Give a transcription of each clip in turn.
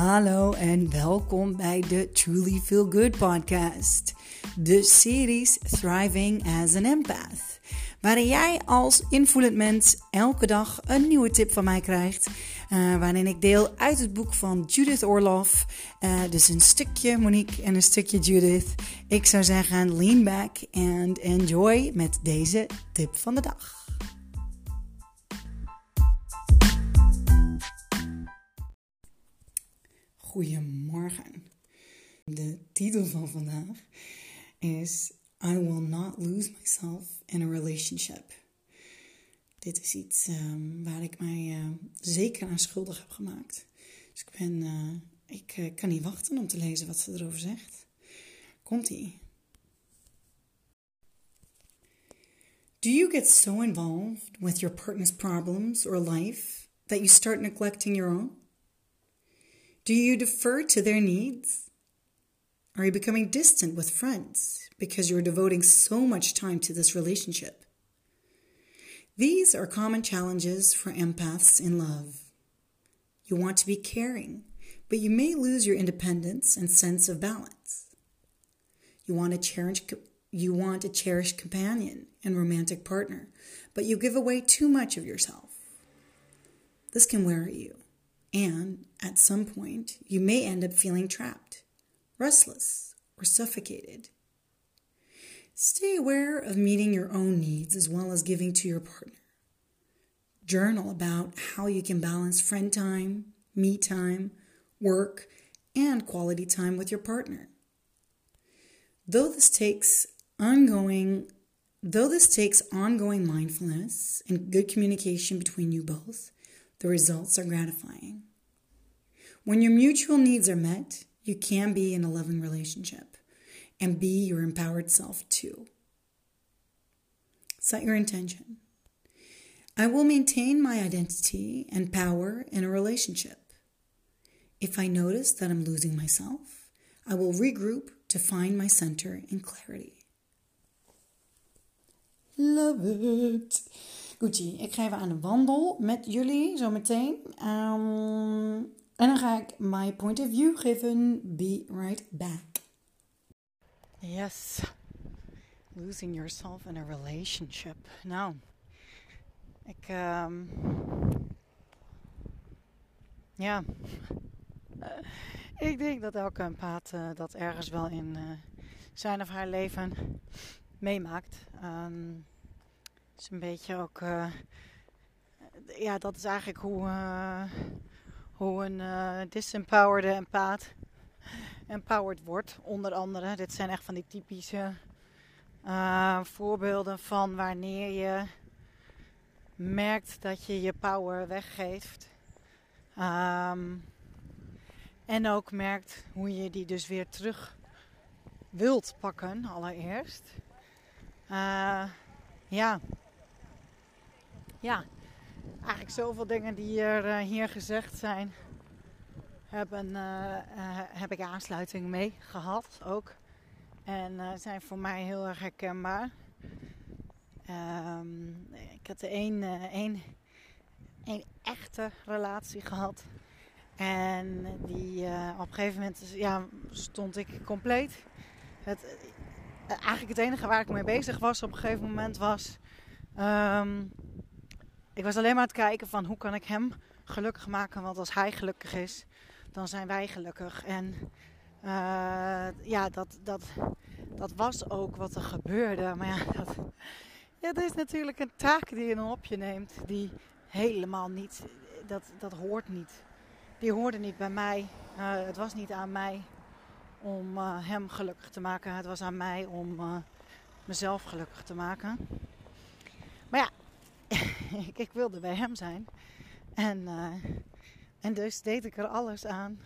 Hallo en welkom bij de Truly Feel Good podcast. De series Thriving as an Empath. Waarin jij als invoelend mens elke dag een nieuwe tip van mij krijgt. Uh, waarin ik deel uit het boek van Judith Orloff. Uh, dus een stukje Monique en een stukje Judith. Ik zou zeggen, lean back and enjoy met deze tip van de dag. Goedemorgen. De titel van vandaag is I will not lose myself in a relationship. Dit is iets um, waar ik mij uh, zeker aan schuldig heb gemaakt. Dus ik, ben, uh, ik uh, kan niet wachten om te lezen wat ze erover zegt. Komt-ie. Do you get so involved with your partner's problems or life that you start neglecting your own? Do you defer to their needs? Are you becoming distant with friends because you're devoting so much time to this relationship? These are common challenges for empaths in love. You want to be caring, but you may lose your independence and sense of balance. You want to cherish you want a cherished companion and romantic partner, but you give away too much of yourself. This can wear you and at some point, you may end up feeling trapped, restless, or suffocated. Stay aware of meeting your own needs as well as giving to your partner. Journal about how you can balance friend time, me time, work, and quality time with your partner. Though this takes ongoing though this takes ongoing mindfulness and good communication between you both, the results are gratifying. When your mutual needs are met, you can be in a loving relationship and be your empowered self too. Set your intention. I will maintain my identity and power in a relationship. If I notice that I'm losing myself, I will regroup to find my center and clarity. Love it. Gucci, ik ga even aan de wandel met jullie zometeen. Um, en dan ga ik my point of view geven. Be right back. Yes. Losing yourself in a relationship. Nou, ik. Um, ja. ik denk dat elke empaat uh, dat ergens wel in uh, zijn of haar leven meemaakt. Um, is een beetje ook. Uh, ja, dat is eigenlijk hoe, uh, hoe een uh, disempowered empaat empowered wordt. Onder andere. Dit zijn echt van die typische voorbeelden van wanneer je merkt dat je je power weggeeft. Um, en ook merkt hoe je die dus weer terug wilt pakken, allereerst. Ja, ja, eigenlijk zoveel dingen die er uh, hier gezegd zijn, hebben, uh, uh, heb ik aansluiting mee gehad ook. En zijn voor mij heel erg herkenbaar. Um, ik had één, één, één echte relatie gehad. En die op een gegeven moment ja, stond ik compleet. Het, eigenlijk het enige waar ik mee bezig was op een gegeven moment was. Um, ik was alleen maar aan het kijken van hoe kan ik hem gelukkig maken. Want als hij gelukkig is, dan zijn wij gelukkig. En uh, ja, dat, dat, dat was ook wat er gebeurde. Maar ja dat, ja, dat is natuurlijk een taak die je dan op je neemt. Die helemaal niet, dat, dat hoort niet. Die hoorde niet bij mij. Uh, het was niet aan mij om uh, hem gelukkig te maken. Het was aan mij om mezelf gelukkig te maken. Maar ja, ik, wilde bij hem zijn. En, uh, en dus deed ik er alles aan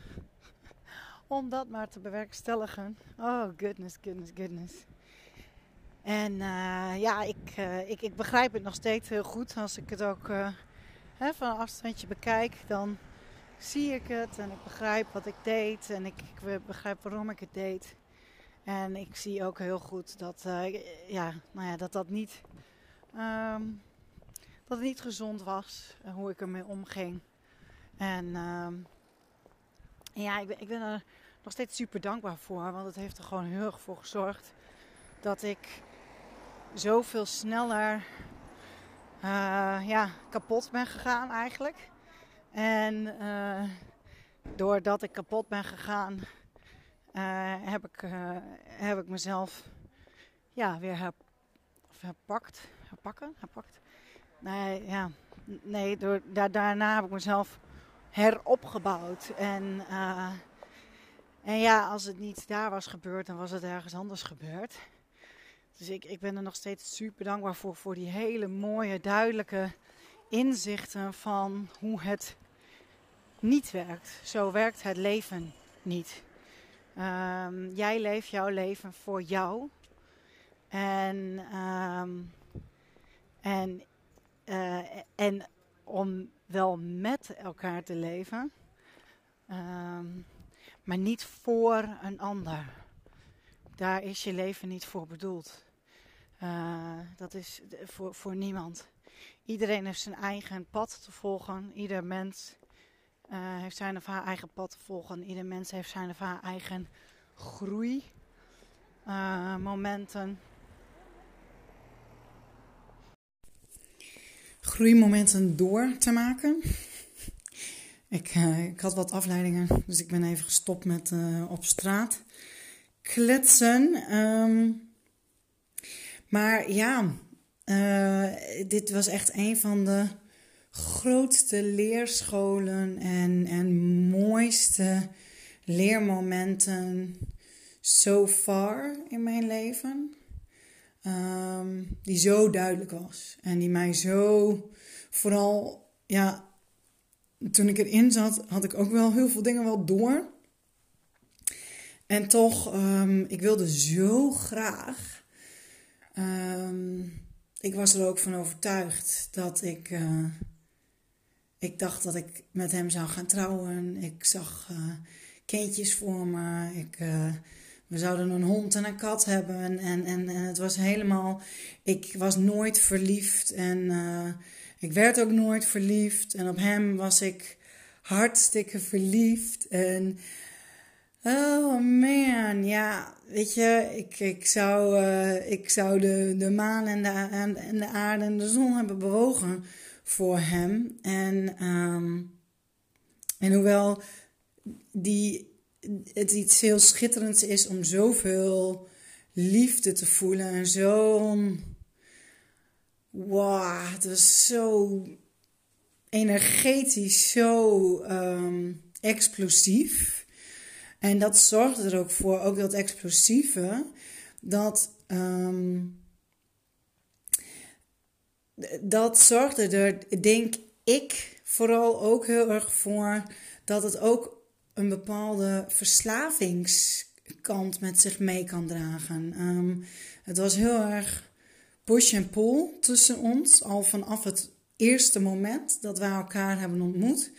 om dat maar te bewerkstelligen. Oh, goodness, goodness, goodness. En uh, ja, ik, uh, ik, ik begrijp het nog steeds heel goed. Als ik het ook hè, van een afstandje bekijk, dan zie ik het en ik begrijp wat ik deed. En ik, ik begrijp waarom ik het deed. En ik zie ook heel goed dat, ja, nou ja, dat dat niet... Um, dat het niet gezond was. En hoe ik ermee omging. En En ja, ik ben, ik ben er nog steeds super dankbaar voor. Want het heeft er gewoon heel erg voor gezorgd dat ik zoveel sneller uh, ja, kapot ben gegaan eigenlijk. En uh, doordat ik kapot ben gegaan, heb, ik, heb ik mezelf ja, weer her, herpakt. Herpakken? Herpakt? Nee, ja. nee door, da daarna heb ik mezelf heropgebouwd. En, en ja, als het niet daar was gebeurd, dan was het ergens anders gebeurd. Dus ik, ik ben er nog steeds super dankbaar voor, voor die hele mooie, duidelijke inzichten van hoe het niet werkt. Zo werkt het leven niet. Um, jij leeft jouw leven voor jou. En, um, en, uh, en om wel met elkaar te leven, um, maar niet voor een ander. Daar is je leven niet voor bedoeld. Uh, dat is voor, voor niemand. Iedereen heeft zijn eigen pad te volgen. Ieder mens uh, heeft zijn of haar eigen pad te volgen. Ieder mens heeft zijn of haar eigen groeimomenten. Uh, groeimomenten door te maken. Ik, uh, ik, had wat afleidingen, dus ik ben even gestopt met uh, op straat kletsen. Um, maar ja, uh, dit was echt een van de grootste leerscholen en, en mooiste leermomenten so far in mijn leven. Um, die zo duidelijk was. En die mij zo vooral, ja, toen ik erin zat, had ik ook wel heel veel dingen wel door. En toch, um, ik wilde zo graag Um, ik was er ook van overtuigd dat ik. Uh, ik dacht dat ik met hem zou gaan trouwen. Ik zag uh, kindjes voor me. Ik, uh, we zouden een hond en een kat hebben. En, en, en, het was helemaal. Ik was nooit verliefd. En ik werd ook nooit verliefd. En op hem was ik hartstikke verliefd. En Oh man, ja, weet je, ik, ik zou, uh, ik zou de, de maan en de, en, de aarde en de zon hebben bewogen voor hem. En, um, en hoewel die, het iets heel schitterends is om zoveel liefde te voelen en zo. Wow, het was zo energetisch, zo um, explosief. En dat zorgde er ook voor, ook dat explosieve, dat. Um, dat zorgde er, denk ik, vooral ook heel erg voor dat het ook een bepaalde verslavingskant met zich mee kan dragen. Um, het was heel erg push en pull tussen ons, al vanaf het eerste moment dat wij elkaar hebben ontmoet.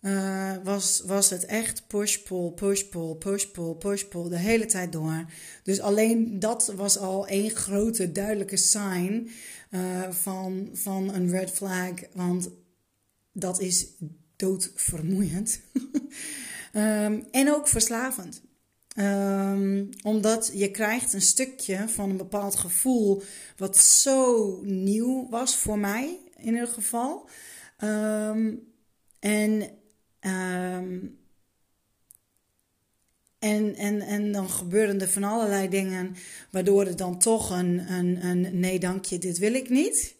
Uh, was, was het echt push-pull, push-pull, push-pull, push-pull de hele tijd door. Dus alleen dat was al één grote duidelijke sign uh, van, van een red flag. Want dat is doodvermoeiend. um, en ook verslavend. Um, omdat je krijgt een stukje van een bepaald gevoel wat zo nieuw was voor mij in ieder geval. Um, en en, en, en dan gebeuren er van allerlei dingen waardoor het dan toch een, een, een nee dankje, dit wil ik niet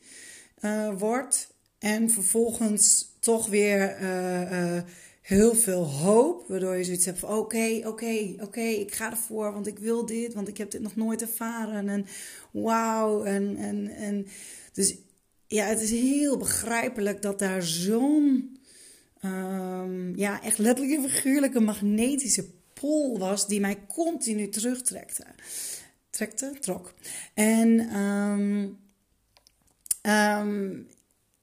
uh, wordt. En vervolgens toch weer uh, uh, heel veel hoop, waardoor je zoiets hebt van oké, oké, oké, ik ga ervoor, want ik wil dit, want ik heb dit nog nooit ervaren. En wauw, en, en, en dus ja, het is heel begrijpelijk dat daar zo'n um, ja, echt letterlijk een figuurlijke magnetische pol was die mij continu terugtrekte. Trekte? Trok. En um, um,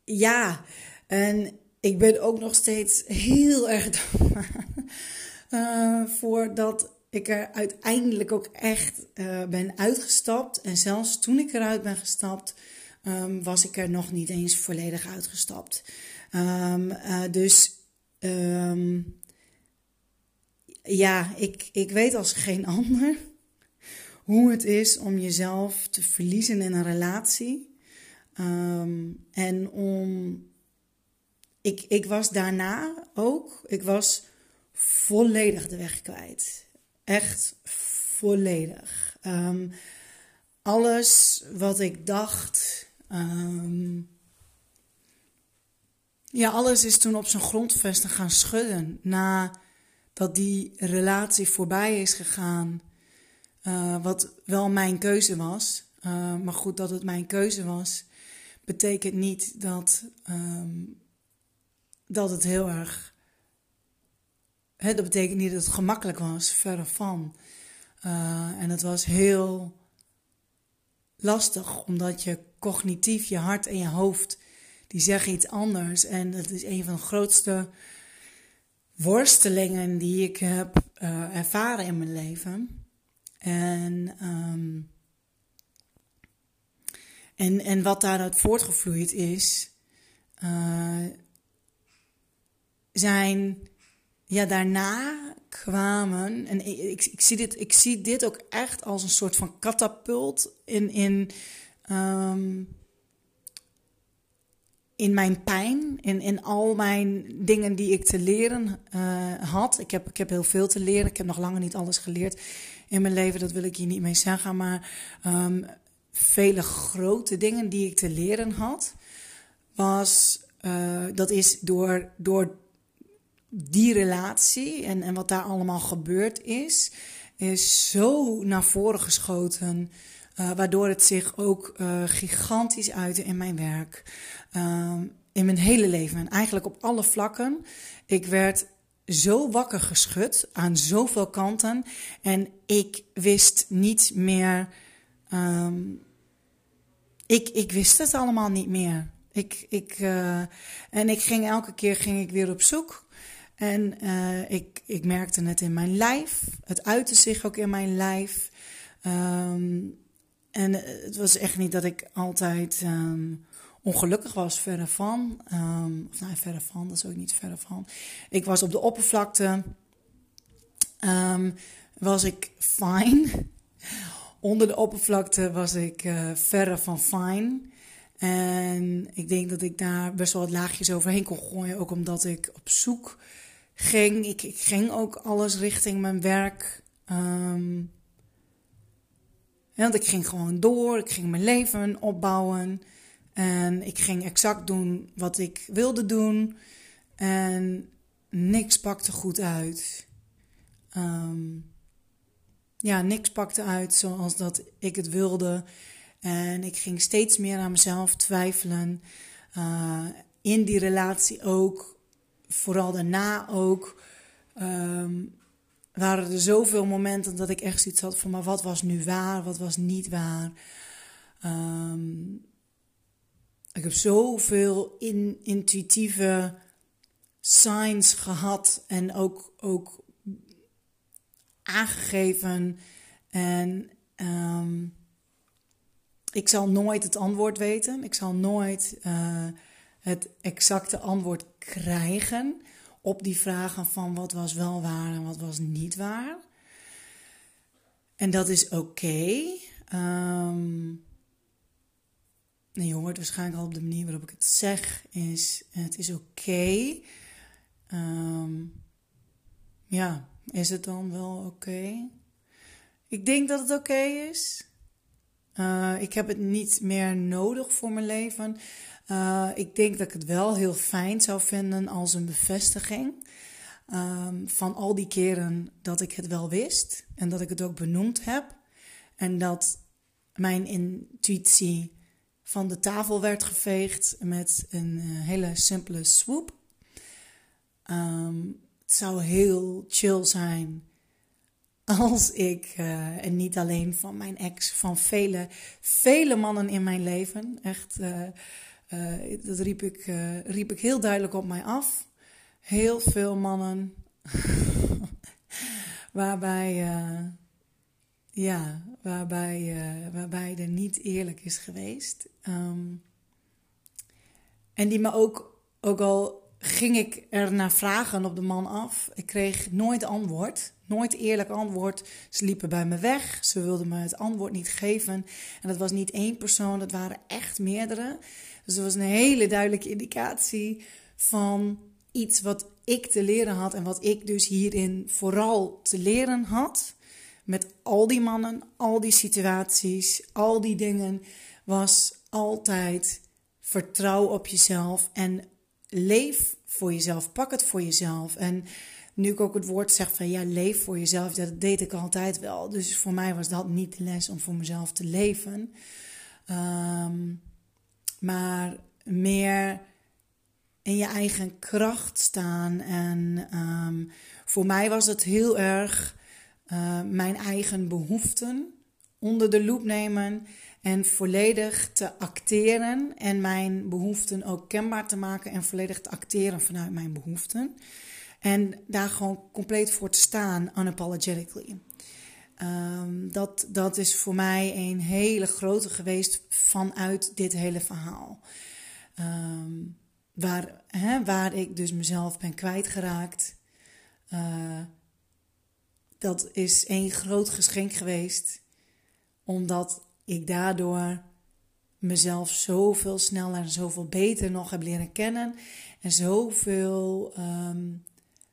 ja, en ik ben ook nog steeds heel erg dankbaar uh, voor dat ik er uiteindelijk ook echt uh, ben uitgestapt. En zelfs toen ik eruit ben gestapt, um, was ik er nog niet eens volledig uitgestapt. Um, uh, dus um, ja, ik, ik weet als geen ander hoe het is om jezelf te verliezen in een relatie. Ehm, en om. Ik, ik was daarna ook, ik was volledig de weg kwijt. Echt volledig. Um, alles wat ik dacht. Um, ja, alles is toen op zijn grondvesten gaan schudden. Nadat die relatie voorbij is gegaan. Uh, wat wel mijn keuze was. Uh, maar goed, dat het mijn keuze was, betekent niet dat, um, dat het heel erg. Hè, dat betekent niet dat het gemakkelijk was, verre van. Uh, en het was heel lastig, omdat je cognitief, je hart en je hoofd, die zeggen iets anders. En dat is een van de grootste worstelingen die ik heb uh, ervaren in mijn leven. En, um, en, en wat daaruit voortgevloeid is, uh, zijn ja, daarna kwamen. En ik, ik, zie dit, ik zie dit ook echt als een soort van katapult in, in, um, in mijn pijn. In, in al mijn dingen die ik te leren uh, had. Ik heb, ik heb heel veel te leren. Ik heb nog langer niet alles geleerd in mijn leven. Dat wil ik hier niet mee zeggen. Maar um, vele grote dingen die ik te leren had. Was, uh, dat is door, door die relatie en, en wat daar allemaal gebeurd is, is zo naar voren geschoten. Uh, waardoor het zich ook uh, gigantisch uitte in mijn werk. Uh, in mijn hele leven. En eigenlijk op alle vlakken. Ik werd zo wakker geschud aan zoveel kanten. En ik wist niet meer. Um, ik, ik wist het allemaal niet meer. Ik, ik, uh, en ik ging elke keer ging ik weer op zoek en uh, ik, ik merkte het in mijn lijf. Het uitte zich ook in mijn lijf. Um, en het was echt niet dat ik altijd um, ongelukkig was, verre van. Um, of nou, verre van, dat is ook niet verre van. Ik was op de oppervlakte. was ik fine. Onder de oppervlakte was ik uh, verre van fine. En ik denk dat ik daar best wel wat laagjes overheen kon gooien. Ook omdat ik op zoek ging. Ik, ik ging ook alles richting mijn werk. Um, want ik ging gewoon door. Ik ging mijn leven opbouwen. En ik ging exact doen wat ik wilde doen. En niks pakte goed uit. Um, ja, niks pakte uit zoals dat ik het wilde. En ik ging steeds meer aan mezelf twijfelen. Uh, in die relatie ook vooral daarna ook, um, waren er zoveel momenten dat ik echt zoiets had van, maar wat was nu waar, wat was niet waar. Um, ik heb zoveel in, intuïtieve signs gehad en ook, ook aangegeven. En um, ik zal nooit het antwoord weten. Ik zal nooit uh, het exacte antwoord krijgen op die vragen van wat was wel waar en wat was niet waar. En dat is oké. Okay. Um, nee, je hoort waarschijnlijk al op de manier waarop ik het zeg, is het is oké. Um, ja, is het dan wel oké? Ik denk dat het oké is. Uh, ik heb het niet meer nodig voor mijn leven. Uh, ik denk dat ik het wel heel fijn zou vinden als een bevestiging um, van al die keren dat ik het wel wist en dat ik het ook benoemd heb. En dat mijn intuïtie van de tafel werd geveegd met een uh, hele simpele swoop. Um, het zou heel chill zijn als ik, uh, en niet alleen van mijn ex, van vele, vele mannen in mijn leven, echt uh, uh, dat riep ik, riep ik heel duidelijk op mij af. Heel veel mannen. waarbij, ja, waarbij, waarbij er niet eerlijk is geweest. Um, en die me ook, ook al ging ik er naar vragen op de man af. Ik kreeg nooit antwoord, nooit eerlijk antwoord. Ze liepen bij me weg, ze wilden me het antwoord niet geven. En dat was niet één persoon, dat waren echt meerdere. Dus dat was een hele duidelijke indicatie van iets wat ik te leren had en wat ik dus hierin vooral te leren had. Met al die mannen, al die situaties, al die dingen, was altijd vertrouw op jezelf en leef voor jezelf. Pak het voor jezelf. En nu ik ook het woord zeg van ja, leef voor jezelf, dat deed ik altijd wel. Dus voor mij was dat niet de les om voor mezelf te leven. Um, maar meer in je eigen kracht staan. En um, voor mij was het heel erg uh, mijn eigen behoeften onder de loep nemen en volledig te acteren en mijn behoeften ook kenbaar te maken en volledig te acteren vanuit mijn behoeften. En daar gewoon compleet voor te staan, unapologetically. Um, dat, dat is voor mij een hele grote geweest vanuit dit hele verhaal. Um, waar, hè, waar ik dus mezelf ben kwijtgeraakt. Uh, dat is een groot geschenk geweest, omdat ik daardoor mezelf zoveel sneller en zoveel beter nog heb leren kennen. En zoveel, um,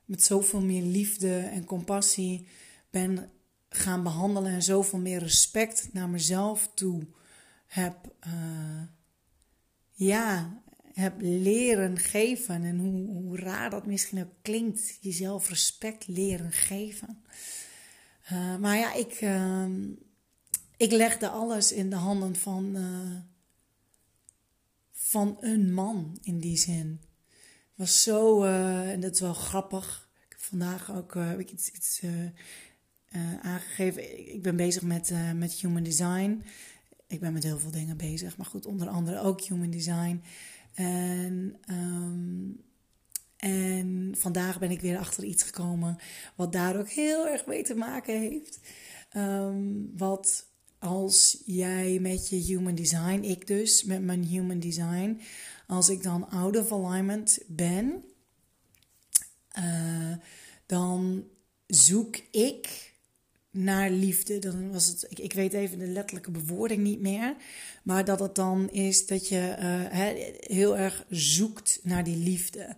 met zoveel meer liefde en compassie ben gaan behandelen. En zoveel meer respect naar mezelf toe heb, uh, ja, heb leren geven. En hoe, hoe raar dat misschien ook klinkt, jezelf respect leren geven. Uh, maar ja, ik, uh, ik legde alles in de handen van, uh, van een man in die zin. Het was zo, uh, en dat is wel grappig. Ik heb vandaag ook heb ik iets, iets aangegeven. Ik ben bezig met, met human design. Ik ben met heel veel dingen bezig, maar goed, onder andere ook human design. En, en vandaag ben ik weer achter iets gekomen wat daar ook heel erg mee te maken heeft. Um, wat als jij met je human design, ik dus met mijn human design, als ik dan out of alignment ben, uh, dan zoek ik naar liefde. Dan was het, ik, weet even de letterlijke bewoording niet meer. Maar dat het dan is dat je uh, heel erg zoekt naar die liefde.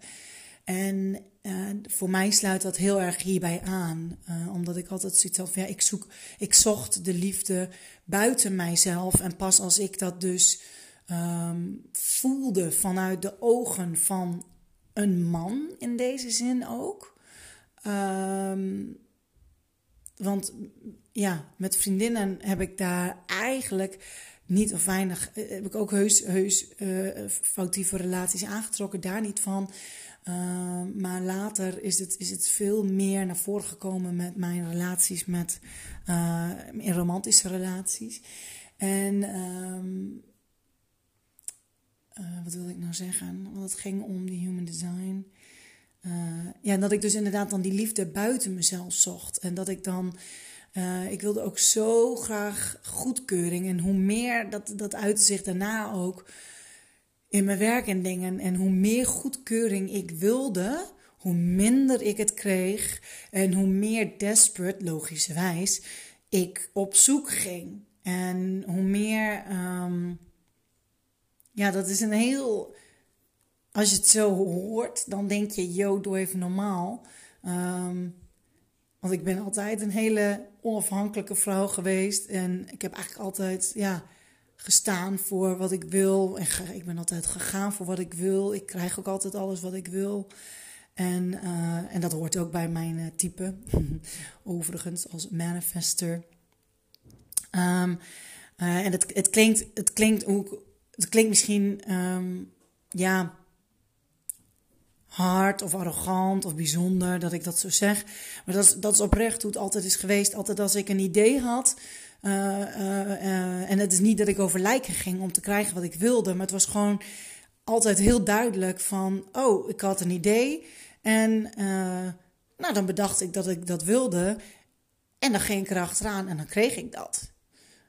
En uh, voor mij sluit dat heel erg hierbij aan. Uh, omdat ik altijd zoiets had van ja, ik, zoek, ik zocht de liefde buiten mijzelf. En pas als ik dat dus um, voelde vanuit de ogen van een man in deze zin ook. Um, want ja, met vriendinnen heb ik daar eigenlijk niet of weinig, eh, heb ik ook heus, heus uh, foutieve relaties aangetrokken, daar niet van. Uh, maar later is het, is het veel meer naar voren gekomen met mijn relaties, met, uh, in romantische relaties. En um, wat wil ik nou zeggen? Want het ging om die human design. Uh, ja, dat ik dus inderdaad dan die liefde buiten mezelf zocht. En dat ik dan. Ik wilde ook zo graag goedkeuring. En hoe meer dat, dat uitte zich daarna ook in mijn werk en dingen. En hoe meer goedkeuring ik wilde, hoe minder ik het kreeg. En hoe meer desperate, logischerwijs, ik op zoek ging. En hoe meer. Um, ja, dat is een heel als je het zo hoort, dan denk je, yo, doe even normaal. Um, want ik ben altijd een hele onafhankelijke vrouw geweest. En ik heb eigenlijk altijd, ja, gestaan voor wat ik wil. En ik ben altijd gegaan voor wat ik wil. Ik krijg ook altijd alles wat ik wil. En, uh, en dat hoort ook bij mijn uh, type. Overigens, als manifester. Um, uh, en het, het klinkt, het klinkt, het klinkt misschien, um, ja hard of arrogant of bijzonder dat ik dat zo zeg. Maar dat is, dat is oprecht hoe het altijd is geweest. Altijd als ik een idee had. Uh, uh, uh, en het is niet dat ik over lijken ging om te krijgen wat ik wilde. Maar het was gewoon altijd heel duidelijk van... Oh, ik had een idee. En nou, dan bedacht ik dat ik dat wilde. En dan ging ik erachteraan en dan kreeg ik dat.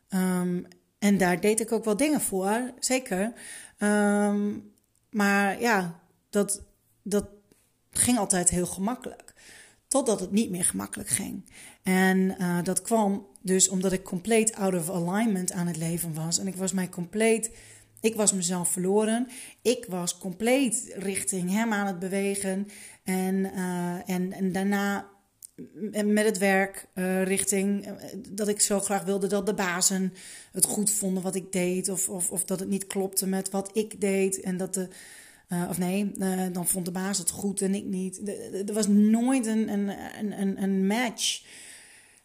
Um, en daar deed ik ook wel dingen voor, zeker. Um, maar ja, dat dat ging altijd heel gemakkelijk. Totdat het niet meer gemakkelijk ging. En uh, dat kwam dus omdat ik compleet out of alignment aan het leven was. En ik was mij compleet. Ik was mezelf verloren. Ik was compleet richting hem aan het bewegen. En, uh, en, en daarna met het werk uh, richting dat ik zo graag wilde dat de bazen het goed vonden wat ik deed. Of, of, of dat het niet klopte met wat ik deed. En dat de of nee, dan vond de baas het goed en ik niet. Er was nooit een, een, een, een match.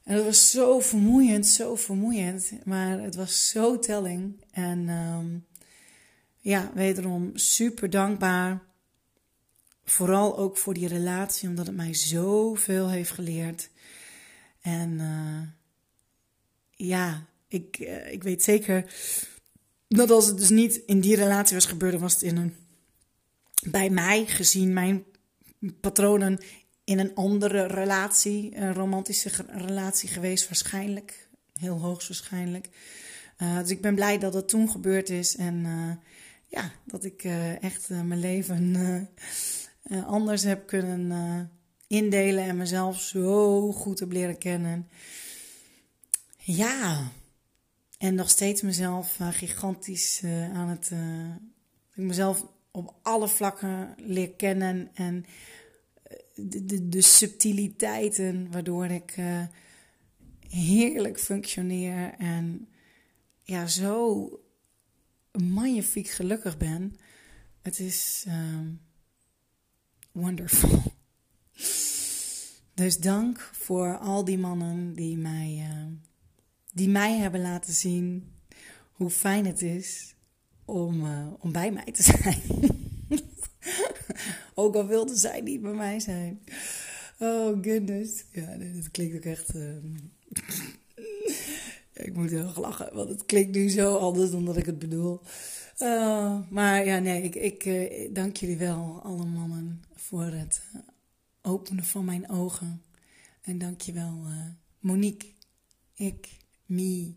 En dat was zo vermoeiend, zo vermoeiend. Maar het was zo telling. En um, ja, wederom super dankbaar. Vooral ook voor die relatie, omdat het mij zoveel heeft geleerd. En uh, ja, ik, ik weet zeker dat als het dus niet in die relatie was gebeurd, was het in een bij mij, gezien mijn patronen in een andere relatie, een romantische relatie geweest, waarschijnlijk. Heel hoogstwaarschijnlijk. Uh, dus ik ben blij dat dat toen gebeurd is en uh, ja, dat ik uh, echt mijn leven anders heb kunnen indelen en mezelf zo goed heb leren kennen. Ja, en nog steeds mezelf gigantisch aan het. ik mezelf op alle vlakken leer kennen en eh, de, de, subtiliteiten waardoor ik uh, heerlijk functioneer en ja, zo magnifiek gelukkig ben. Het is um, wonderful. Dus dank voor al die mannen die mij, uh, die mij hebben laten zien hoe fijn het is om, uh, om bij mij te zijn. Ook al wilde zij niet bij mij zijn. Oh goodness. Ja, dat klinkt ook echt. Uh... ik moet heel erg lachen, want het klinkt nu zo anders dan dat ik het bedoel. Uh, maar ja, nee, ik, ik uh, dank jullie wel, alle mannen, voor het openen van mijn ogen. En dank je wel, Monique, ik, me,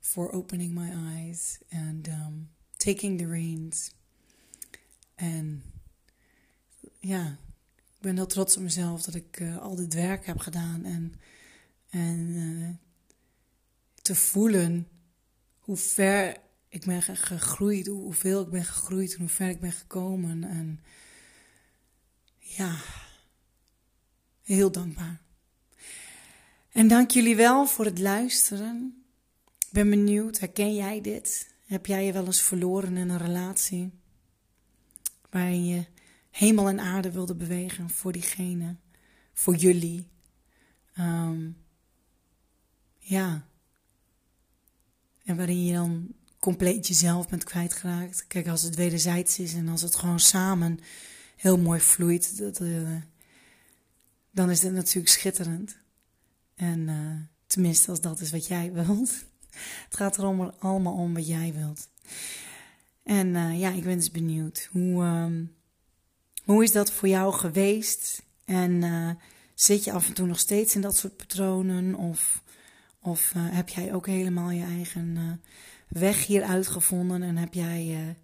for opening my eyes. And um, taking the reins. En ja, ik ben heel trots op mezelf dat ik uh, al dit werk heb gedaan. En, en uh, te voelen hoe ver ik ben gegroeid, hoeveel ik ben gegroeid en hoe ver ik ben gekomen. En ja, heel dankbaar. En dank jullie wel voor het luisteren. Ik ben benieuwd, herken jij dit? Heb jij je wel eens verloren in een relatie? Waarin je hemel en aarde wilde bewegen voor diegene, voor jullie. Um, ja. En waarin je dan compleet jezelf bent kwijtgeraakt. Kijk, als het wederzijds is en als het gewoon samen heel mooi vloeit, dat, uh, dan is het natuurlijk schitterend. En uh, tenminste, als dat is wat jij wilt. Het gaat er allemaal om wat jij wilt. En uh, ja, ik ben dus benieuwd. Hoe, um, hoe is dat voor jou geweest? En uh, zit je af en toe nog steeds in dat soort patronen? Of, of uh, heb jij ook helemaal je eigen weg hier uitgevonden? En heb jij,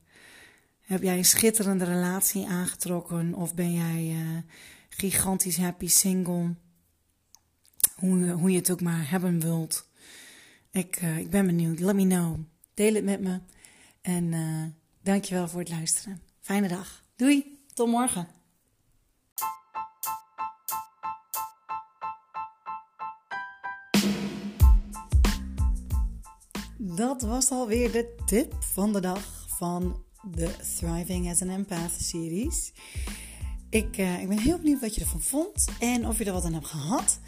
heb jij een schitterende relatie aangetrokken? Of ben jij gigantisch happy single? Hoe, hoe je het ook maar hebben wilt. Ik, ik ben benieuwd. Let me know. Deel het met me. En dankjewel voor het luisteren. Fijne dag. Doei. Tot morgen. Dat was alweer de tip van de dag van de Thriving as an Empath series. Ik, uh, ik ben heel benieuwd wat je ervan vond en of je er wat aan hebt gehad.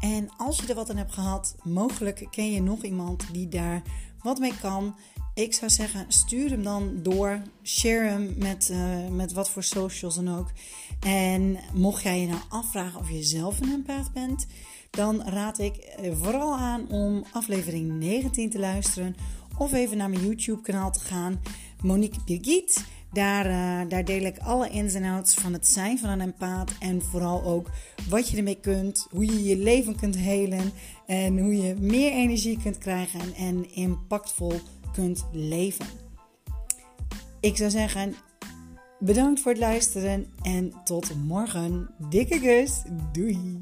En als je er wat aan hebt gehad, mogelijk ken je nog iemand die daar wat mee kan. Ik zou zeggen, stuur hem dan door. Share hem met, uh, met wat voor socials dan ook. En mocht jij je nou afvragen of je zelf een empath bent, dan raad ik vooral aan om aflevering 19 te luisteren. Of even naar mijn YouTube kanaal te gaan. Monique Birgit. Daar, uh, daar deel ik alle ins en outs van het zijn van een empaat. En vooral ook wat je ermee kunt. Hoe je je leven kunt helen. En hoe je meer energie kunt krijgen. En, en impactvol kunt leven. Ik zou zeggen, Bedankt voor het luisteren en tot morgen. Dikke kus. Doei.